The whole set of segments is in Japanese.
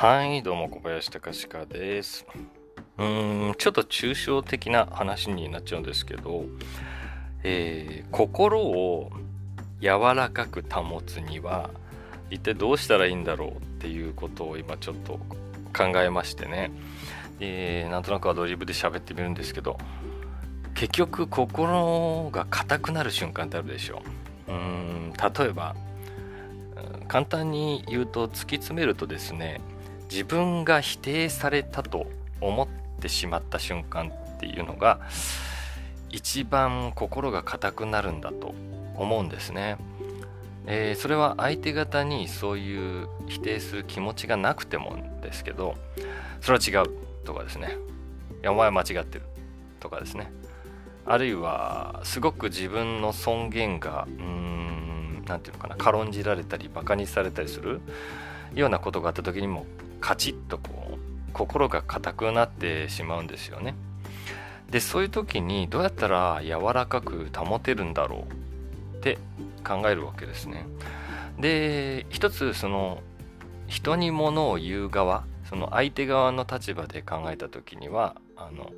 はい、どうも小林隆史です。うーん、ちょっと抽象的な話になっちゃうんですけど、えー心を柔らかく保つには、一体どうしたらいいんだろうっていうことを今ちょっと考えましてね。で、なんとなくアドリブで喋ってみるんですけど、結局心が硬くなる瞬間ってあるでしょう。ーん、例えば、簡単に言うと突き詰めるとですね自分が否定されたと思ってしまった瞬間っていうのが一番心が硬くなるんだと思うんですね、えーそれは相手方にそういう否定する気持ちがなくてもですけどそれは違うとかですね。いやお前は間違ってるとかですね。あるいはすごく自分の尊厳がうーんなんていうのかな軽んじられたりバカにされたりするようなことがあった時にもカチッとこう心が硬くなってしまうんですよね。でそういう時にどうやったら柔らかく保てるんだろうって考えるわけですね。で一つその人にものを言う側その相手側の立場で考えた時にはあの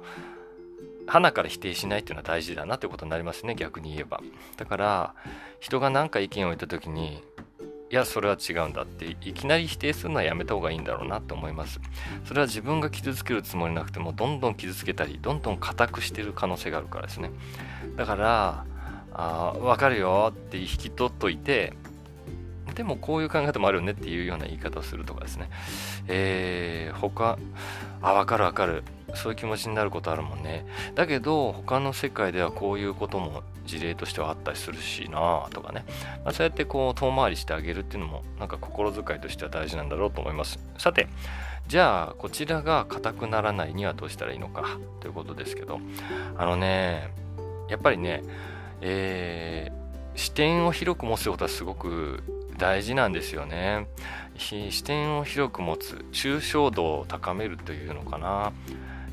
鼻から否定しないっていうのは大事だなってことになりますね逆に言えばだから人が何か意見を言った時にいやそれは違うんだっていきなり否定するのはやめた方がいいんだろうなと思います。それは自分が傷つけるつもりなくてもどんどん傷つけたりどんどん硬くしてる可能性があるからですね。だからあ分かるよって引き取っといてでもこういう考え方もあるよねっていうような言い方をするとかですね。えー、他あ分かる分かる。そういう気持ちになることあるもんね。だけど他の世界ではこういうことも事例としてはあったりするしなとかね、まあ、そうやってこう遠回りしてあげるっていうのもなんか心遣いとしては大事なんだろうと思います。さてじゃあこちらが硬くならないにはどうしたらいいのかということですけど。あのねやっぱりねえー視点を広く持つことはすごく大事なんですよね。視点を広く持つ抽象度を高めるというのかな。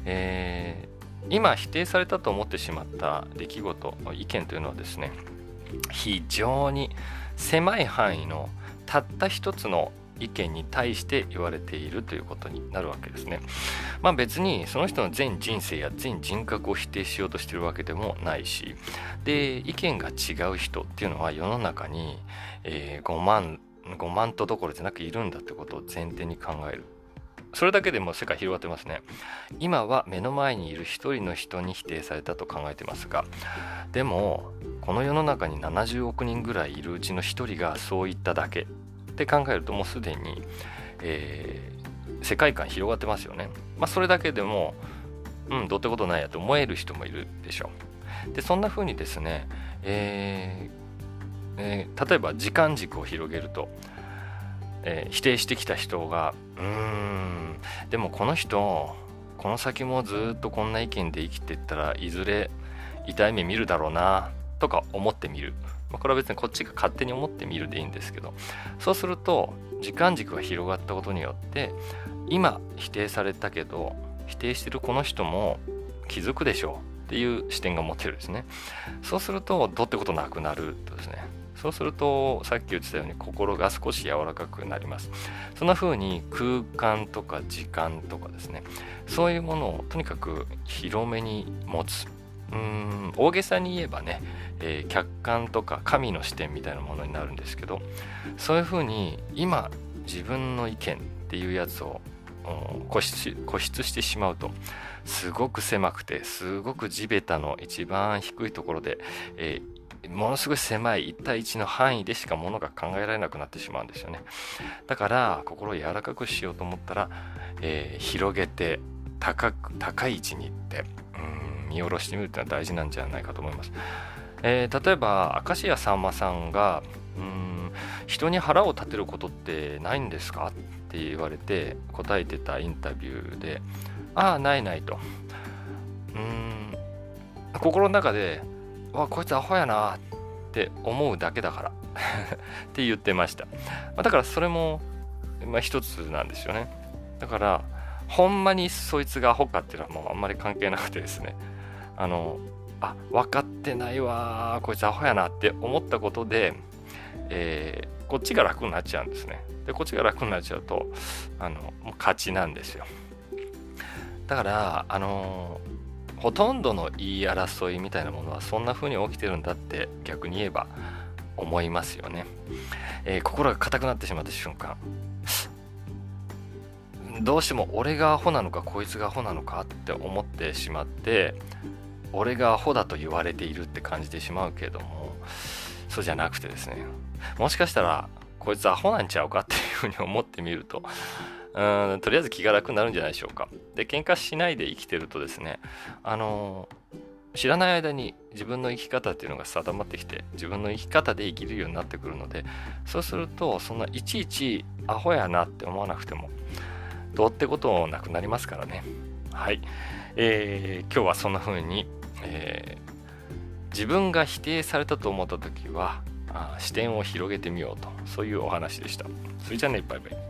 えー今否定されたと思ってしまった出来事意見というのはですね非常に狭い範囲のたった一つの意見に対して言われているということになるわけですね。まあ別にその人の全人生や全人格を否定しようとしてるわけでもないしで意見が違う人っていうのは世の中に、えー5万5万とどころじゃなくいるんだってことを前提に考える。それだけでも世界広がってますね。今は目の前にいる一人の人に否定されたと考えてますがでもこの世の中に70億人ぐらいいるうちの一人がそう言っただけ。って考えるともうすでに、えー世界観広がってますよね。まあそれだけでもうんどうってことないやと思える人もいるでしょう。でそんな風にですね、えーえー例えば時間軸を広げるとえー否定してきた人がうーんでもこの人この先もずっとこんな意見で生きてったらいずれ痛い目見るだろうなとか思ってみる、まあこれは別にこっちが勝手に思ってみるでいいんですけどそうすると時間軸が広がったことによって今否定されたけど否定してるこの人も気づくでしょうっていう視点が持てるんですね。そうするとどうってことなくなるとですね。そうするとさっき言ってたように心が少し柔らかくなります。そんな風に空間とか時間とかですねそういうものをとにかく広めに持つ。うん大げさに言えばね、えー客観とか神の視点みたいなものになるんですけどそういう風に今自分の意見っていうやつを固執固執してしまうとすごく狭くてすごく地べたの一番低いところで、えーものすごい狭い1対1の範囲でしかものが考えられなくなってしまうんですよね。だから心を柔らかくしようと思ったら、えー広げて高く高い位置に行ってうん見下ろしてみるってのは大事なんじゃないかと思います、えー例えば明石家さんまさんがうん人に腹を立てることってないんですか？って言われて答えてたインタビューでああないないと。うん心の中でわこいつアホやなって思うだけだから って言ってました、まあだからそれも、まあ、一つなんですよね。だからほんまにそいつがアホかっていうのはもうあんまり関係なくてですね。あのあ分かってないわこいつアホやなって思ったことでえー、こっちが楽になっちゃうんですね。で、こっちが楽になっちゃうと、あの、もう勝ちなんですよ。だから、あのー、ほとんどの言い争いみたいなものはそんな風に起きてるんだって逆に言えば思いますよね。えー、心が硬くなってしまった瞬間、どうしても俺がアホなのかこいつがアホなのかって思ってしまって俺がアホだと言われているって感じてしまうけれどもそうじゃなくてですねもしかしたらこいつアホなんちゃうかっていうふうに思ってみるとうんとりあえず気が楽になるんじゃないでしょうかで喧嘩しないで生きてるとですねあの知らない間に自分の生き方っていうのが定まってきて自分の生き方で生きるようになってくるのでそうするとそんないちいちアホやなって思わなくてもどうってことなくなりますからね。はい。えー、今日はそんな風に、えー、自分が否定されたと思った時はあ視点を広げてみようとそういうお話でした。それじゃあねバイバイ。